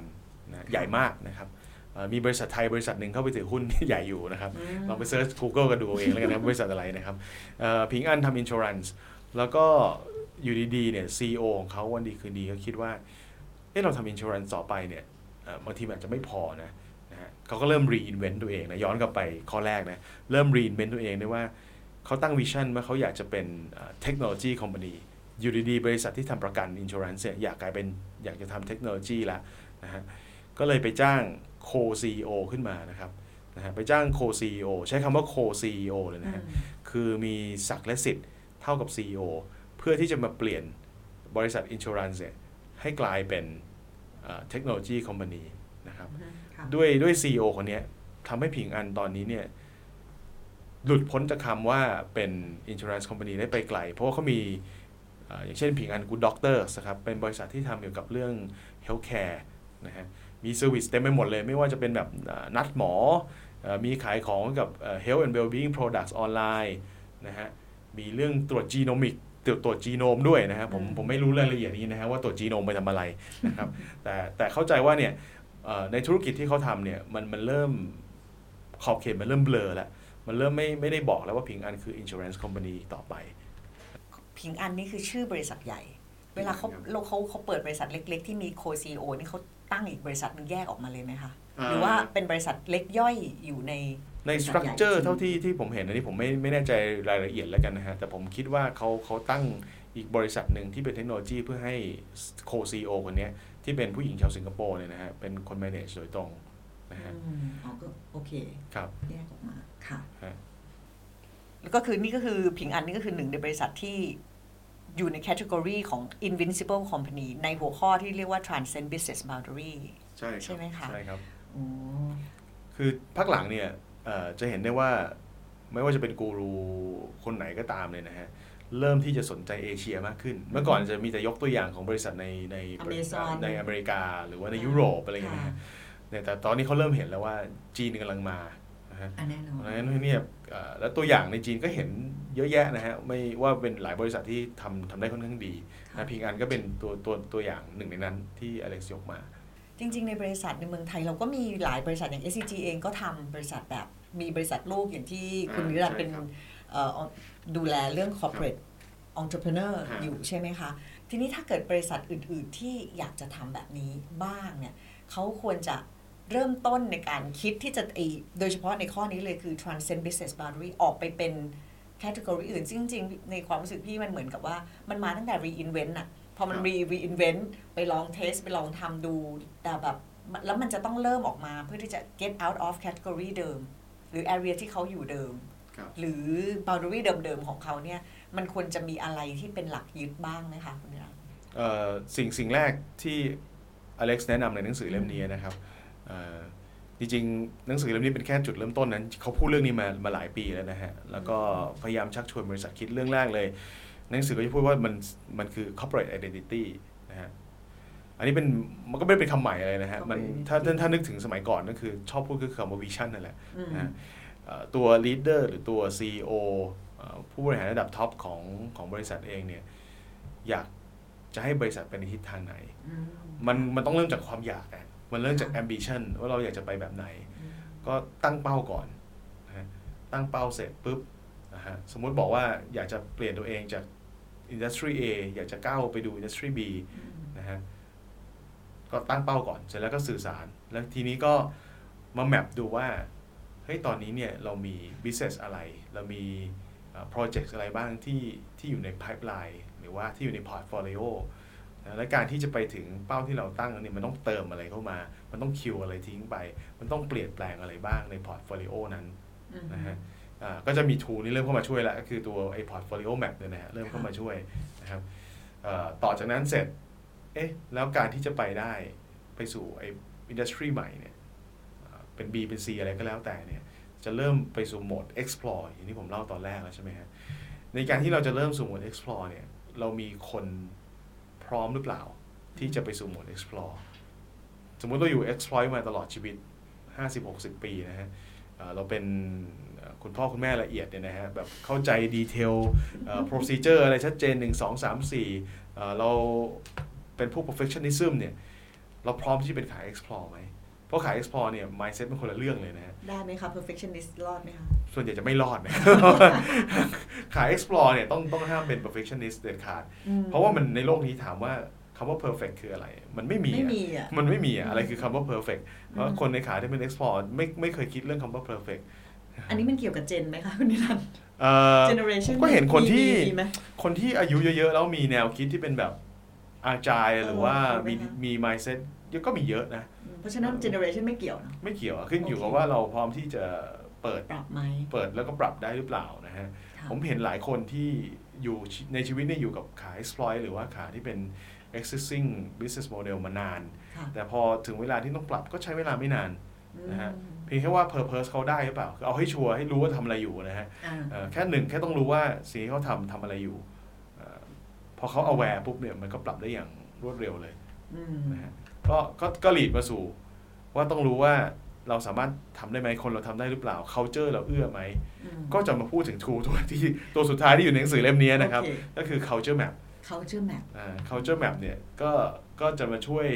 นะใหญ่มากนะครับเอ่อ มีบริษัทไทยบริษัทหนึ่งเข้าไปถือหุ้นที่ใหญ่อยู่นะครับอืมลองไป search Google กันดูเอาเองแล้วกันนะบริษัทอะไรนะครับเอ่อผิงอันทำอินช r ร n น e แล้วก็อยู่ดีๆเนี่ยซีอของเขาวันดีคืนดีก็คิดว่าเอ๊ะเราทำอินช r ร n น e ต่อไปเนี่ยเอ่อบางทีมันอาจจะไม่พอนะนะฮะเขาก็เริ่ม reinvent ตัวเองนะย้อนกลับไปข้อแรกนะเริ่ม reinvent ตัวเองด้วยว่าเขาตั้งวิชั่นว่าเขาอยากจะเป็นเทคโนโลยีคอมพานีอยู่ดีๆบริษัทที่ทำประกันอินช r ร n น e เนี่ยอยากกลายเป็นอยากจะทำเทคโนโลยีละนะฮะก็เลยไปจ้าง โคซีโอขึ้นมานะครับนะฮะไปจ้างโคซีโอใช้คำว่าโคซีโอเลยนะฮะคือมีศักดิ์และสิทธิ์เท่ากับ CEO เพื่อที่จะมาเปลี่ยนบริษัทอินช r ร n น e เนี่ยให้กลายเป็นเทคโนโลยีคอมพานีนะครับอืมค่ะด้วยด้วย CEO คนเนี้ยทำให้ผิงอันตอนนี้เนี่ยหลุดพ้นจากคำว่าเป็น insurance company ได้ไปไกล เพราะว่าเขามีเอ่ออย่างเช่นผิงอัน Good Doctors นะครับเป็นบริษัทที่ทำเกี่ยวกับเรื่อง healthcare นะฮะ มี service เต็มไปหมดเลย ไม่ว่าจะเป็นแบบเอ่อนัดหมอเอ่อมีขายของกับเอ่อ health and well-being products ออนไลน์นะฮะ มีเรื่องตรวจ genomic ตรวจตรวจจีโนมด้วยนะฮะผมอืมผมไม่รู้รายละเอียดนี้นะฮะว่าตรวจจีโนมไปทำอะไรนะครับ แต่แต่เข้าใจว่าเนี่ยเอ่อในธุรกิจที่เขาทำเนี่ยมันมันเริ่มขอบเขตมันเริ่มเบลอแล้ว มันเริ่มไม่ไม่ได้บอกแล้วว่าผิงอันคือ insurance company ต่อไป พิงอันนี่คือชื่อบริษัทใหญ่ เวลาเขาครับเราเขาเขาเปิดบริษัทเล็ก ๆ ที่มีโคซีโอนี่เขา ตั้งอีกบริษัทหนึงแยกออกมาเลยไหมคะ หรือว่าเป็นบริษัทเล็กย่อยอยู่ในในบริสษัตทรัใหญ่คเจอจริร์งเท่าที่ที่ผมเห็นอันนี้ผมไม่ไม่แน่ใจรายละเอียดแล้วกันนะฮะ แต่ผมคิดว่าเขาเขาตั้งอีกบริษัทหนึ่งที่เป็นเทคโนโลยีเพื่อให้โคซีโอคนเนี้ยที่เป็นผู้หญิงชาวสิงคโปร์เนี่ยนะฮะ เป็นคน manage โดยตรงนะฮะอืมอ๋อก็โอเค ครับ แยกออกมา ค่ะฮะแล้วก็คือนี่ก็คือผิงอันนี่ก็คือหนึ่งในบริษัทที่ อยู่ในแคตตากรีของ invincible company ในหัวข้อที่เรียกว่า transcend business boundary ใช่ครับใช่ไหมคะใช่ครับอ๋อคือพักหลังเนี่ยเอ่อจะเห็นได้ว่าไม่ว่าจะเป็นกูรูคนไหนก็ตามเลยนะฮะ เริ่มที่จะสนใจเอเชียมากขึ้น เมื่อก่อนจะมีแต่ยกตัวอย่างของบริษัทในใน Amazon ในอเมริกา หรือว่าในยุโรปอะไรอย่างเงี้ยนะฮะเนี่ยแต่ตอนนี้เขาเริ่มเห็นแล้วว่าจีนกำลังมา นะฮะอันแน่นอนเพราะฉะนั้นเนี่ยเอ่อแล้วตัวอย่างในจีนก็เห็นเยอะแยะนะฮะไม่ว่าเป็นหลายบริษัทที่ทำทำได้ค่อนข้างดีค่ะนะพิงอันก็เป็นตัวตัวตัวอย่างหนึ่งในนั้นที่อเล็กซ์ยกมาจริง ๆ ในบริษัทในเมืองไทยเราก็มีหลายบริษัทอย่าง SCG เองก็ทำบริษัทแบบมีบริษัทลูกอย่างที่คุณอ่านิรันดร์ใช่เป็นครับเอ่อดูแลเรื่อง corporate entrepreneur ฮะอยู่ใช่ไหมคะ ทีนี้ถ้าเกิดบริษัทอื่น ๆ ที่อยากจะทำแบบนี้บ้างเนี่ยเขาควรจะ เริ่มต้นในการคิดที่จะไอโดยเฉพาะในข้อนี้เลยคือ transcend business boundary ออกไปเป็น category อื่นซึ่งจริง ๆ ในความรู้สึกพี่มันเหมือนกับว่ามันมาตั้งแต่ reinvent อะพอมันครับ re reinvent ไปลองเทสไปลองทำดูแต่แบบแล้วมันจะต้องเริ่มออกมาเพื่อที่จะ get out of category เดิม หรือ area ที่เขาอยู่เดิมครับหรือ boundary เดิม ๆ ของเขาเนี่ย มันควรจะมีอะไรที่เป็นหลักยึดบ้างไหมคะคุณนิรันดร์เอ่อสิ่งสิ่งแรกที่อเล็กซ์แนะนำในหนังสือเล่มนี้นะครับเอ่อ จริงๆหนังสือเล่มนี้เป็นแค่จุดเริ่มต้นนั้นเขาพูดเรื่องนี้มามาหลายปีแล้วนะฮะ แล้วก็พยายามชักชวนบริษัทคิดเรื่องแรกเลย หนังสือก็จะพูดว่ามันมันคือ corporate identity นะฮะอันนี้เป็นมันก็ไม่ได้เป็นคำใหม่อะไรนะฮะ มัน Corporate ถ้าถ้าถ้านึกถึงสมัยก่อนก็คือชอบพูดคือคำว่า vision นั่นแหละอืมนะฮะเอ่อตัว leader หรือตัว CEO เอ่อผู้บริหารระดับท็อปของของบริษัทเองเนี่ยอยากจะให้บริษัทไปในทิศทางไหนอืมมันมันต้องเริ่มจากความอยากอะ มันเริ่มจากค่ะ ambition ว่าเราอยากจะไปแบบไหนอืมก็ตั้งเป้าก่อนนะฮะตั้งเป้าเสร็จปุ๊บนะฮะสมมุติบอกว่าอยากจะเปลี่ยนตัวเองจาก industry A อยากจะก้าวไปดู industry B นะฮะก็ตั้งเป้าก่อน เสร็จแล้วก็สื่อสาร แล้วทีนี้ก็มาแมปดูว่า เฮ้ย ตอนนี้เนี่ยเรามี business อะไร เรามีเอ่อ project อะไรบ้างที่ที่อยู่ใน pipeline หรือว่าที่อยู่ใน portfolio นะและการที่จะไปถึงเป้าที่เราตั้งเนี่ยมันต้องเติมอะไรเข้ามา มันต้องคิวอะไรทิ้งไป มันต้องเปลี่ยนแปลงอะไรบ้างใน portfolio นั้นอืมนะฮะอ่าก็จะมี tool นี้เริ่มเข้ามาช่วยแล้วก็คือตัวไอ้ portfolio map เนี่ยนะฮะเริ่มเข้ามาช่วยนะครับเอ่อต่อจากนั้นเสร็จเอ๊ะแล้วการที่จะไปได้ไปสู่ไอ้ industry ใหม่เนี่ยอ่าเป็น B เป็น C อะไรก็แล้วแต่เนี่ยจะเริ่มไปสู่โหมด explore อย่างที่ผมเล่าตอนแรกแล้วใช่ไหมฮะในการที่เราจะเริ่มสู่โหมด explore เนี่ยเรามีคน พร้อมหรือเปล่า ที่จะไปสู่โหมด explore สมมุติเราอยู่ exploit มาตลอดชีวิต 50-60 ปีนะฮะเราเป็นคุณพ่อคุณแม่ละเอียดเนี่ยนะฮะแบบเข้าใจดีเทล procedure อะไรชัดเจน 1 2 3 4เอ่เราเป็นผู้ perfectionism เนี่ยเราพร้อมที่จะเป็นขาย explore ไหมเพราะขาย explore เนี่ย mindset เป็นคนละเรื่องเลยนะฮะได้ไหมคะ perfectionist รอดไหมคะ ส่วนใหญ่จะไม่รอดนะขาย explore เนี่ยต้องต้องห้ามเป็น perfectionist เด็ดขาดอืมเพราะว่ามันในโลกนี้ถามว่าคำว่า perfect คืออะไร มันไม่มีไม่อะมีอะมันไม่มีอะอืมอะไรคือคำว่า perfect เพราะอืมคนในขายที่เป็น explore ไม่ไม่เคยคิดเรื่องคำว่า perfect อันนี้มันเกี่ยวกับเจนไหมคะคุณนิรันดร์เอ่อ generation ก็เห็นคนที่มีไหมคนที่อายุเยอะ ๆ แล้วมีแนวคิดที่เป็นแบบอาจายหรือว่าเออมีมีไหมคะมี mindset เยอะก็มีเยอะนะอืมเพราะฉะนั้น generation ไม่เกี่ยวนะไม่เกี่ยวอะขึ้นอยู่โอเคกับว่าเราพร้อมที่จะ เปิดปรับไหมเปิดแล้วก็ปรับได้หรือเปล่านะฮะค่ะผมเห็นหลายคนที่อยู่ในชีวิตเนี่ยอยู่กับขาย exploit หรือว่าขายที่เป็น existing business model มานานค่ะแต่พอถึงเวลาที่ต้องปรับก็ใช้เวลาไม่นานนะฮะอืมเพียงแค่ว่า purpose เขาได้หรือเปล่าคือเอาให้ชัวร์ให้รู้ว่าทำอะไรอยู่นะฮะอ่าเอ่อแค่หนึ่งแค่ต้องรู้ว่าสิ่งที่เขาทำทำอะไรอยู่เอ่อพอเขา aware ปุ๊บเนี่ยมันก็ปรับได้อย่างรวดเร็วเลยอืมนะฮะก็ก็ก็หลีดมาสู่ว่าต้องรู้ว่า เราสามารถทำได้ไหมคนเราทำได้หรือเปล่า culture เราเอื้อไหมอืมก็จะมาพูดถึง tool ตัวที่ตัวสุดท้ายที่อยู่ในหนังสือเล่มนี้นะครับโอเคก็คือ culture map culture map อ่า culture map เนี่ยก็ก็จะมาช่วย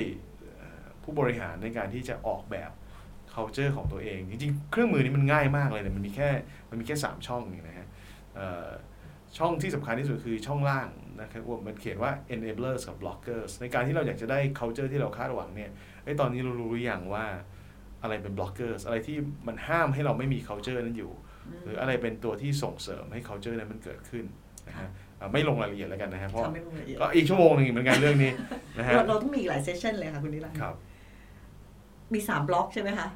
เอ่อผู้บริหารในการที่จะออกแบบ culture ของตัวเอง จริงๆ เครื่องมือนี้มันง่ายมากเลยเนี่ยมันมีแค่มันมีแค่ 3 ช่องเองนะฮะเอ่อช่องที่สำคัญที่สุดคือช่องล่างนะครับว่ามันเขียนว่า enablers กับ blockers ในการที่เราอยากจะได้ culture ที่เราคาดหวังเนี่ยไอ้ยตอนนี้เรารู้หรือยังว่า อะไรเป็น blockers อะไรที่มันห้ามให้เราไม่มี culture นั้นอยู่ หรืออะไรเป็นตัวที่ส่งเสริมให้ culture นั้นมันเกิดขึ้นนะฮะอ่าไม่ลงรายละเอียดแล้วกันนะฮะเพราะถ้าลงรายละเอียดก็อีกชั่วโมงหนึ่งเหมือนกันเรื่องนี้นะฮะเราเราต้องมีอีกหลาย session เลยค่ะคุณนิรันดร์ครับ มีสามบล็อกใช่ไหมคะ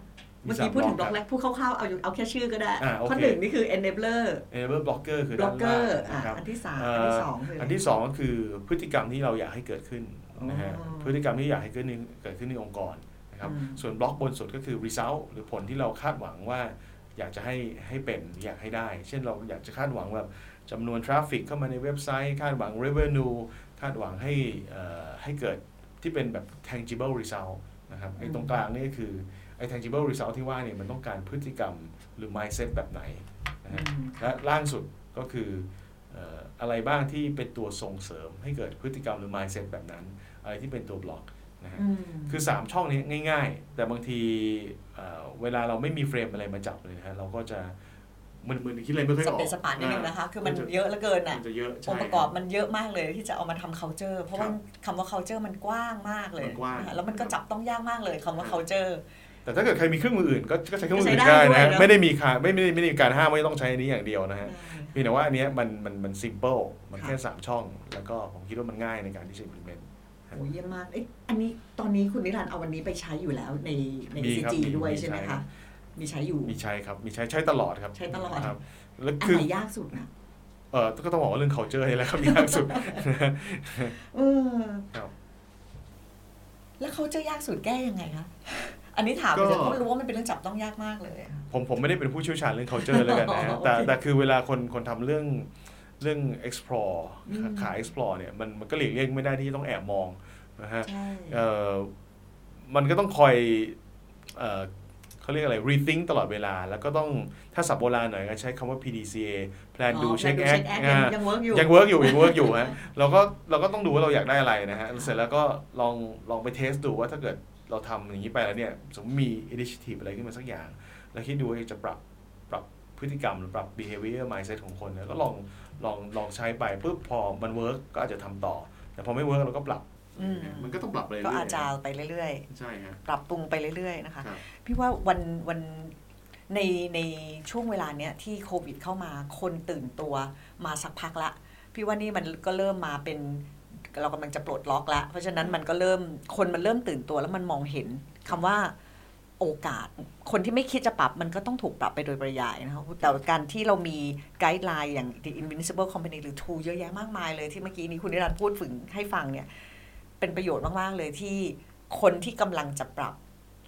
มีเมื่อสามกี้พูดถึงบบล็ล็ออกกแรกพูดคร่าวๆเอาอยู่เอาแค่ชื่อก็ได้อ่าโอเคข้อหนึ่งนี่คือ enabler enable blocker คือด้านล่าง blocker อะนะครับอันที่สามเอ่อันอที่สองคืออัอันที่สองก็คือพฤติกรรมที่เราอยากให้เกิดขึ้นนะฮะอ๋อพฤติกรรมที่อยากให้เกิดในเกิดขึ้นในองค์กร นะครับอืมส่วนบล็อกบนสุดก็คือ result หรือผลที่เราคาดหวังว่าอยากจะให้ให้เป็นอยากให้ได้ เช่นเราอยากจะคาดหวังแบบจำนวน traffic เข้ามาในเว็บไซต์ คาดหวัง revenue คาดหวังให้เอ่อให้เกิดที่เป็นแบบ tangible result นะครับไอ้ตรงกลางนี่ก็คือไอ้ tangible result ที่ว่าเนี่ยมันต้องการพฤติกรรมหรือ mindset แบบไหนนะฮะอืมและล่างสุดก็คือเอ่ออะไรบ้างที่เป็นตัวส่งเสริมให้เกิดพฤติกรรมหรือ mindset แบบนั้น อะไรที่เป็นตัวบล็อก นะฮะอืมคือ 3 ช่องนี้ง่าย ๆ แต่บางทีเอ่อเวลาเราไม่มีเฟรมอะไรมาจับเลยนะฮะเราก็จะมึนๆคิดอะไรไม่ค่อยสออกเปซสปานนิดนึงนะคะ คือมันจะเยอะเหลือเกินอะมันจะเยอะองใช่ค์ประกอบมันเยอะมากเลยที่จะเอามาทำ culture เพราะว่าครับคำว่า culture มันกว้างมากเลยมันกว้างนะคะแล้วมันก็จับต้องยากมากเลยคำว่า culture แต่ถ้าเกิดใครมีเครื่องมืออื่นก็ก็ใช้เครื่องมืออื่นก็ใช้ได้ได้นะด้วยเนอะไม่ได้มีค่าไม่ไม่ได้ไม่ได้มีการห้ามว่าต้องใช้อันนี้อย่างเดียวนะฮะเพียงแต่ว่าอันเนี้ยมันมันมัน simple มันแค่ค่ะ3ช่อง แล้วก็ผมคิดว่ามันง่ายในการที่จะ implement โอ้ยเยี่ยมมากเอ๊ะอันนี้ตอนนี้คุณนิรันดร์เอาวันนี้ไปใช้อยู่แล้วในในมีครับ CG มีด้วยมีใช่ไหมใช้ครัคะ บ มีใช้อยู่ มีใช้ครับมีใช้ใช้ตลอดครับใช้ตลอด ครับแล้วอันคือไหนยากสุดนะเออก็ต้องบอกว่าเรื่อง culture นี่แหละครับยากสุด เออครับ แล้วเขาจะยากสุดแก้ยังไงคะ อันนี้ถามไปก็เถอะเพราะรู้ว่ามันเป็นเรื่องจับต้องยากมากเลยอะ ผมผมไม่ได้เป็นผู้เชี่ยวชาญเรื่อง culture เลยกันนะฮะโอเคแต่แต่คือเวลาคนคนทำเรื่อง เรื่อง explore อืมขาย explore เนี่ยมันมันก็หลีกเลี่ยงไม่ได้ที่ต้องแอบมองนะฮะใช่เอ่อมันก็ต้องคอยเอ่อเขาเรียกอะไร rethink ตลอดเวลา แล้วก็ต้องถ้าศัพท์โบราณหน่อยก็ใช้คำว่า PDCA plan do อ๋อ check plan do act check act อ่ายัง work อยู่ยัง work อยู่ยัง work อยู่ฮะเราก็เราก็ต้องดูว่าเราอยากได้อะไรนะฮะเสร็จแล้วก็ลองลองไป test ดูว่าถ้าเกิดเราทำอย่างนี้ไปแล้วเนี่ยสมมติมี initiative อะไรขึ้นมาสักอย่าง แล้วคิดดูว่าจะปรับปรับพฤติกรรมหรือปรับ behavior mindset ของคนเนี่ยก็ลอง ลองลองใช้ไปปุ๊บพอมัน work ก็อาจจะทำต่อ แต่พอไม่ work เราก็ปรับอืมมันก็ต้องปรับไปเรื่อยๆก็อาจารย์ไปเรื่อยใช่ฮะๆปรับปรุงไปเรื่อยๆนะคะครับพี่ว่าวันวันในในช่วงเวลาเนี้ยที่โควิดเข้ามาคนตื่นตัวมาสักพักละ พี่ว่านี่มันก็เริ่มมาเป็นเรากำลังจะปลดล็อกละเพราะฉะนั้นมันก็เริ่มคนมันเริ่มตื่นตัวแล้วมันมองเห็นคำว่า โอกาส คนที่ไม่คิดจะปรับมันก็ต้องถูกปรับไปโดยปริยายนะคะแต่การที่เรามีไกด์ไลน์อย่าง The Invincible Company หรือ Tool เยอะแยะมากมายเลยที่เมื่อกี้นี้คุณนิรันดร์พูดฝึงให้ฟังเนี่ย เป็นประโยชน์มาก ๆ เลยที่คนที่กำลังจะปรับ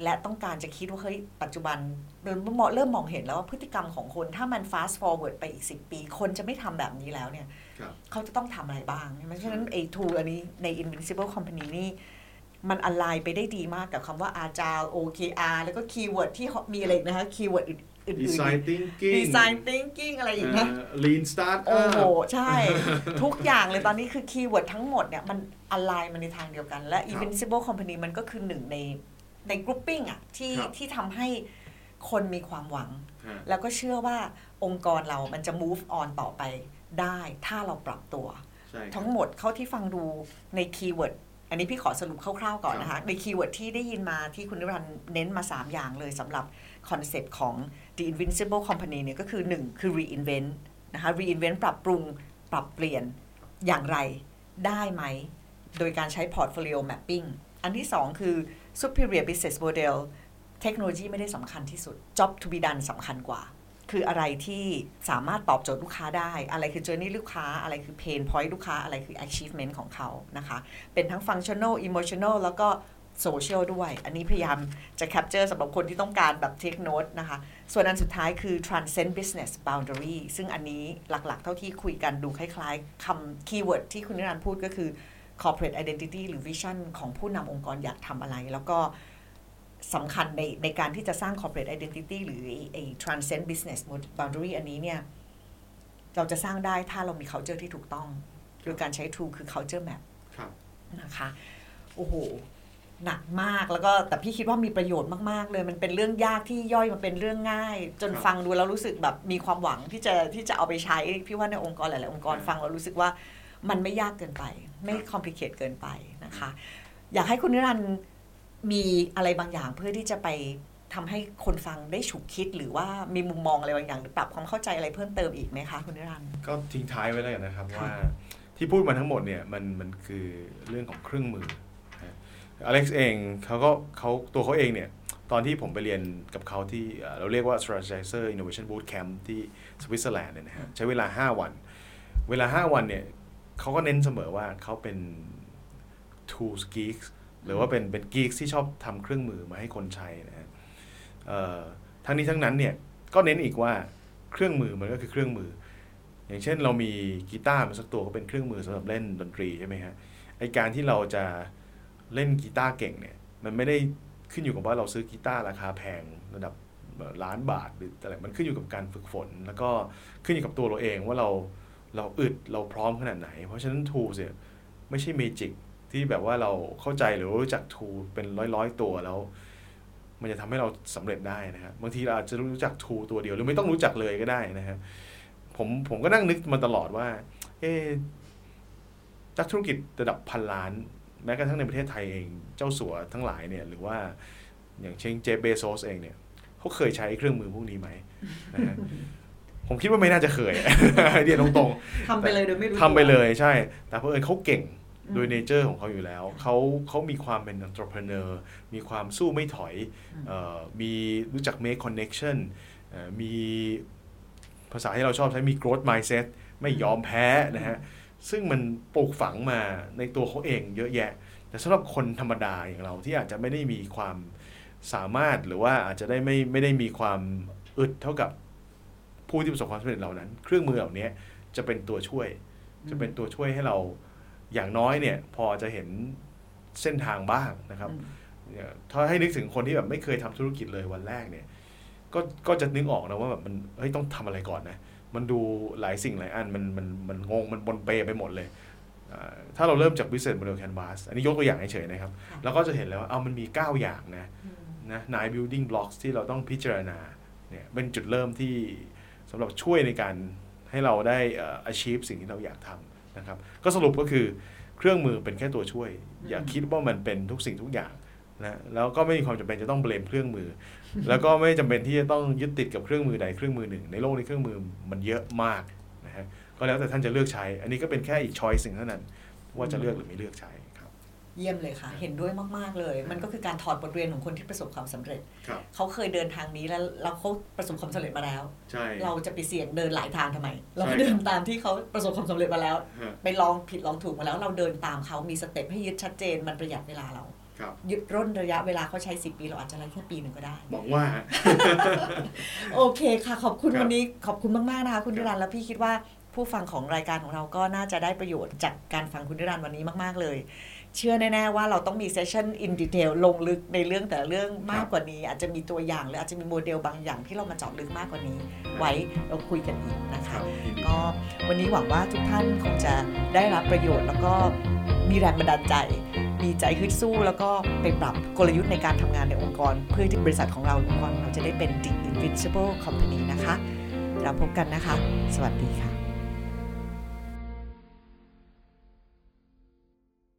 และต้องการจะคิดว่าเฮ้ยปัจจุบันเริ่มมองเริ่มมองเห็นแล้วว่าพฤติกรรมของคน ถ้ามัน fast forward ไปอีก 10 ปี คนจะไม่ทำแบบนี้แล้วเนี่ยครับเขาจะต้องทำอะไรบ้างใช่ไหมฉะนั้นไอ้ tool อันนี้ใน invincible company นี่ มันอ l ไลน์ไปได้ดีมากกับคำว่า agile OKR แล้วก็ keyword ที่มีอะไรอีกนะคะ keyword อื่นๆ design thinking design thinking อะไรอีกนะ lean startup โอ้โห ใช่ ทุกอย่างเลยตอนนี้คือ keyword ทั้งหมดเนี่ย มันอ l ไลน์มาในทางเดียวกัน และ Invincible Company มันก็คือหนึ่งในใน grouping อะที่ที่ทำให้คนมีความหวัง แล้วก็เชื่อว่าองค์กรเรามันจะ move on ต่อไปได้ ถ้าเราปรับตัว ทั้งหมดเท่าที่ฟังดูใน keyword อันนี้พี่ขอสรุปคร่าวๆก่อนนะคะใน keyword ที่ได้ยินมาที่คุณนิรันดร์เน้นมา 3 อย่างเลยสำหรับ concept ของ The Invincible Company เนี่ยก็คือ 1 คือ reinvent นะคะ reinvent ปรับปรุงปรับเปลี่ยนอย่างไรได้ไหม โดยการใช้ portfolio mapping อันที่ 2 คือ superior business model เทคโนโลยีไม่ได้สำคัญที่สุด job to be done สำคัญกว่า คืออะไรที่สามารถตอบโจทย์ลูกค้าได้ อะไรคือ journey ลูกค้า อะไรคือ pain point ลูกค้า อะไรคือ achievement ของเขานะคะ เป็นทั้ง functional emotional แล้วก็ social ด้วย อันนี้พยายามจะ capture สำหรับคนที่ต้องการแบบ take note นะคะ ส่วนอันสุดท้ายคือ transcend business boundary ซึ่งอันนี้หลักๆ เท่าที่คุยกันดูคล้ายๆคำ keyword ที่คุณนิรันดร์พูดก็คือ corporate identity หรือ vision ของผู้นำองค์กรอยากทำอะไร แล้วก็ สำคัญในในการที่จะสร้าง corporate identity หรือไอ้ไอ้ transcend business boundary อันนี้เนี่ย เราจะสร้างได้ถ้าเรามี culture ที่ถูกต้องโดยการใช้ tool คือ culture map ครับ นะคะ โอ้โห หนักมากแล้วก็แต่พี่คิดว่ามีประโยชน์มากๆเลย มันเป็นเรื่องยากที่ย่อยมาเป็นเรื่องง่าย จนครับ ฟังดูแล้วรู้สึกแบบมีความหวังที่จะที่จะเอาไปใช้ พี่ว่าในองค์กรหลายๆองค์กรครับฟังแล้วรู้สึกว่ามันไม่ยากเกินไป ไม่ complicate เกินไปนะคะ อยากให้คุณนิรันดร์ มีอะไรบางอย่างเพื่อที่จะไปทำให้คนฟังได้ฉุกคิดหรือว่ามีมุมมองอะไรบางอย่างหรือปรับความเข้าใจอะไรเพิ่มเติมอีกไหมคะคุณนิรันดร์ก็ทิ้งท้ายไว้แล้วกันนะครับค่ะว่าที่พูดมาทั้งหมดเนี่ยมันมันคือเรื่องของเครื่องมืออเล็กซ์เองเขาก็เขาตัวเขาเองเนี่ยตอนที่ผมไปเรียนกับเขาที่เอ่อเราเรียกว่า Strategizer Innovation Bootcamp ที่สวิตเซอร์แลนด์เนี่ยนะฮะใช้เวลา 5 วัน เวลา 5 วันเนี่ยเขาก็เน้นเสมอว่าเขาเป็น tools geeks หรือว่าเป็นเป็น geeks ที่ชอบทำเครื่องมือมาให้คนใช้นะฮะทั้งนี้ทั้งนั้นเนี่ยก็เน้นอีกว่าเครื่องมือมันก็คือเครื่องมือ อย่างเช่นเรามีกีตาร์มาสักตัวก็เป็นเครื่องมือสำหรับเล่นดนตรีใช่ไหมฮะไอการที่เราจะเล่นกีตาร์เก่งเนี่ยมันไม่ได้ขึ้นอยู่กับว่าเราซื้อกีตาร์ราคาแพงระดับล้านบาทหรืออะไรมันขึ้นอยู่กับการฝึกฝน แล้วก็ขึ้นอยู่กับตัวเราเองว่าเราเราอึดเราพร้อมขนาดไหน เพราะฉะนั้น tools เนี่ยไม่ใช่เมจิก ที่แบบว่าเราเข้าใจหรือรู้จัก tool เป็นร้อยร้อยๆตัวแล้ว มันจะทำให้เราสำเร็จได้นะครับบางทีเราอาจจะรู้จัก tool ตัวเดียว หรือไม่ต้องรู้จักเลยก็ได้นะครับผมผมก็นั่งนึกมาตลอดว่า เอ๊ะนักธุรกิจระดับพันล้าน แม้กระทั่งในประเทศไทยเองเจ้าสัวทั้งหลายเนี่ยหรือว่าอย่างเช่นเจฟเบโซสเองเนี่ยเขาเคยใช้เครื่องมือพวกนี้ไหมนะฮะผมคิดว่าไม่น่าจะเคยเรียนตรงทำไปเลยโดยไม่รู้ๆทำไปเลยใช่ แต่เพราะเอิญเขาเก่ง โดยเนเจอร์ของเขาอยู่แล้วเขาเขามีความเป็น entrepreneur มีความสู้ไม่ถอยเอ่อมีรู้จัก make connection เอ่อมีภาษาที่เราชอบใช้มี growth mindset ไม่ยอมแพ้นะฮะ ซึ่งมันปลูกฝังมาในตัวเขาเองเยอะแยะ แต่สำหรับคนธรรมดาอย่างเราที่อาจจะไม่ได้มีความสามารถหรือว่าอาจจะได้ไม่ไม่ได้มีความอึดเท่ากับผู้ที่ประสบความสำเร็จเหล่านั้น เครื่องมือเหล่านี้จะเป็นตัวช่วย จะเป็นตัวช่วยให้เรา อย่างน้อยเนี่ยพอจะเห็นเส้นทางบ้างนะครับอืมเนี่ยถ้าให้นึกถึงคนที่แบบไม่เคยทำธุรกิจเลยวันแรกเนี่ยก็ก็จะนึกออกนะว่าแบบมันเฮ้ยต้องทำอะไรก่อนนะมันดูหลายสิ่งหลายอันมันมันมันงงมันบนเปไปหมดเลยอ่าถ้าเราเริ่มจาก business model canvas อันนี้ยกตัวอย่างเฉยๆนะครับค่ะแล้วก็จะเห็นแล้วว่าเอามันมี 9 อย่างนะอืมนะ nine building blocks ที่เราต้องพิจารณาเนี่ยเป็นจุดเริ่มที่สำหรับช่วยในการให้เราได้เอ่อ achieve สิ่งที่เราอยากทำ นะครับก็สรุปก็คือเครื่องมือเป็นแค่ตัวช่วย อย่าคิดว่ามันเป็นทุกสิ่งทุกอย่างนะแล้วก็ไม่มีความจำเป็นจะต้องเบลมเครื่องมือ แล้วก็ไม่จำเป็นที่จะต้องยึดติดกับเครื่องมือใดเครื่องมือหนึ่ง ในโลกนี้เครื่องมือมันเยอะมากนะฮะก็แล้วแต่ท่านจะเลือกใช้ อันนี้ก็เป็นแค่อีกช้อยสิ่งเท่านั้น ว่าจะเลือกหรือไม่เลือกใช้ เยี่ยมเลยค่ะ เห็นด้วยมาก ๆ เลย มันก็คือการถอดบทเรียนของคนที่ประสบความสำเร็จครับเขาเคยเดินทางนี้แล้วแล้วเขาประสบความสำเร็จมาแล้วใช่เราจะไปเสี่ยงเดินหลายทางทำไม เราใช่ก็เดินตามที่เขาประสบความสำเร็จมาแล้วฮะไปลองผิดลองถูกมาแล้วเราเดินตามเขามี step ให้ยึดชัดเจน มันประหยัดเวลาเราครับยึดร่นระยะเวลาเขาใช้ 10 ปีเราอาจจะได้แค่ปีหนึ่งก็ได้หวังว่า โอเคค่ะ ขอบคุณครับวันนี้ขอบคุณมากๆนะคะคุณครับนิรันดร์แล้วพี่คิดว่าผู้ฟังของรายการของเราก็น่าจะได้ประโยชน์จากการฟังคุณนิรันดร์วันนี้มาก ๆเลย เชื่อแน่ๆว่าเราต้องมี session in detail ลงลึกในเรื่องแต่ละเรื่องมากกว่านี้ อาจจะมีตัวอย่างหรืออาจจะมีโมเดลบางอย่างที่เรามาเจาะลึกมากกว่านี้ ไว้เราคุยกันอีกนะคคะรับยินดีก็วันนี้หวังว่าทุกท่านคงจะได้รับประโยชน์แล้วก็มีแรงบันดาลใจ มีใจฮึดสู้แล้วก็ไปปรับกลยุทธ์ในการทำงานในองค์กร เพื่อที่บริษัทของเราองค์กรของเราจะได้เป็น The Invincible Company นะคะเราพบกันนะคะ สวัสดีค่ะ